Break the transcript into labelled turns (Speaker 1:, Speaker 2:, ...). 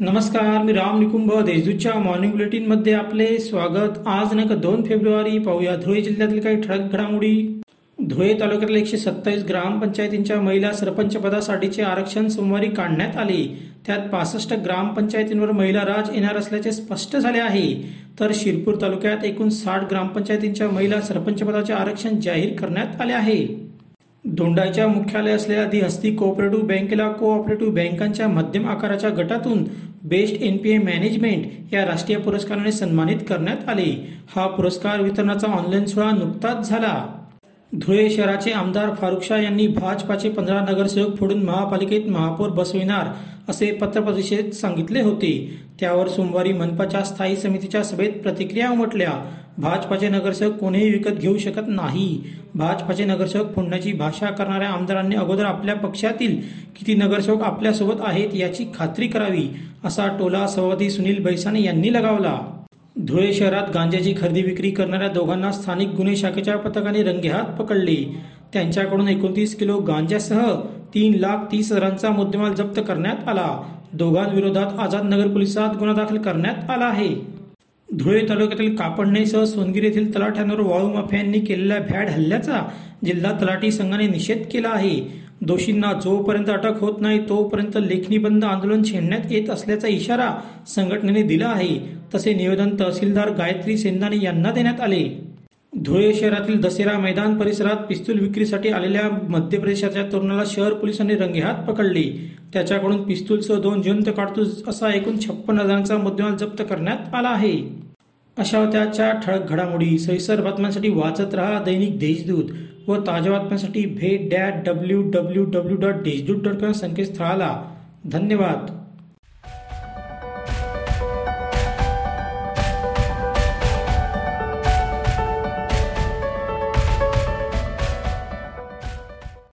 Speaker 1: नमस्कार मी राम निकुंभ देशदूतच्या मॉर्निंग बुलेटिनमध्ये आपले स्वागत. आज दिनांक दोन फेब्रुवारी पाहूया. धुळे जिल्ह्यातील काही ठळक घडामोडी. धुळे तालुक्यातील एकशे सत्तावीस ग्रामपंचायतींच्या महिला सरपंच पदासाठीचे आरक्षण सोमवारी काढण्यात आले. त्यात पासष्ट ग्रामपंचायतींवर महिला राज येणार असल्याचे स्पष्ट झाले आहे. तर शिरपूर तालुक्यात एकूण साठ ग्रामपंचायतींच्या महिला सरपंच पदाचे आरक्षण जाहीर करण्यात आले आहे. दोंडाच्या मुख्यालय असलेल्या दी हस्ती कोऑपरेटिव्ह बँकेला कोऑपरेटिव्ह बँकांच्या मध्यम आकाराच्या गटातून बेस्ट ए मॅनेजमेंट या राष्ट्रीय पुरस्काराने सन्मानित करण्यात आले. हा पुरस्कार वितरणाचा ऑनलाईन सोहळा नुकताच झाला. धुळे शहराचे आमदार फारुख शाह यांनी भाजपाचे पंधरा नगरसेवक फोडून महापालिकेत महापौर बसविणार असे पत्रपरिषदेत सांगितले होते. त्यावर सोमवारी मनपाच्या स्थायी समितीच्या सभेत प्रतिक्रिया उमटल्या. भाजपाचे नगरसेवक कोणीही विकत घेऊ शकत नाही. भाजपाचे नगरसेवक फोडण्याची भाषा करणाऱ्या आमदारांनी अगोदर आपल्या पक्षातील किती नगरसेवक आपल्यासोबत आहेत याची खात्री करावी असा टोला सभापती सुनील बैसाने यांनी लगावला. धुळे शहरात गांजाची खरेदी विक्री करणाऱ्या दोघांना स्थानिक गुन्हे शाखेच्या पथकाने रंगेहात पकडले. त्यांच्याकडून एकोणतीस किलो गांजासह तीन लाख तीस हजारांचा मुद्देमाल जप्त करण्यात आला. दोघांविरोधात आझाद नगर पोलिसात गुन्हा दाखल करण्यात आला आहे. धुळे तालुक्यातील कापडणेसह सोनगिरी येथील तलाठ्यांवर वाळू माफियांनी केलेल्या भ्याड हल्ल्याचा जिल्हा तलाठी संघाने निषेध केला आहे. दोषींना जोपर्यंत अटक होत नाही तोपर्यंत लेखणी बंद आंदोलन छेडण्यात येत असल्याचा इशारा संघटनेने दिला आहे. तसे निवेदन तहसीलदार गायत्री सेंदाने यांना देण्यात आले. धुळे शहरातील दसेरा मैदान परिसरात पिस्तूल विक्रीसाठी आलेल्या मध्य प्रदेशाच्या तरुणाला शहर पोलिसांनी रंगेहात पकडले. त्याच्याकडून पिस्तूलसह दोन जिवंत काडतूस असा एकूण छप्पन हजारांचा मुद्देमाल जप्त करण्यात आला आहे. अशा होत्या आजच्या ठळक घडामोडी. सविस्तर बातम्यांसाठी वाचत रहा दैनिक देशदूत व ताज्या बातम्यांसाठी भेट that W W W dot Deshdoot dot com संकेतस्थळाला. धन्यवाद.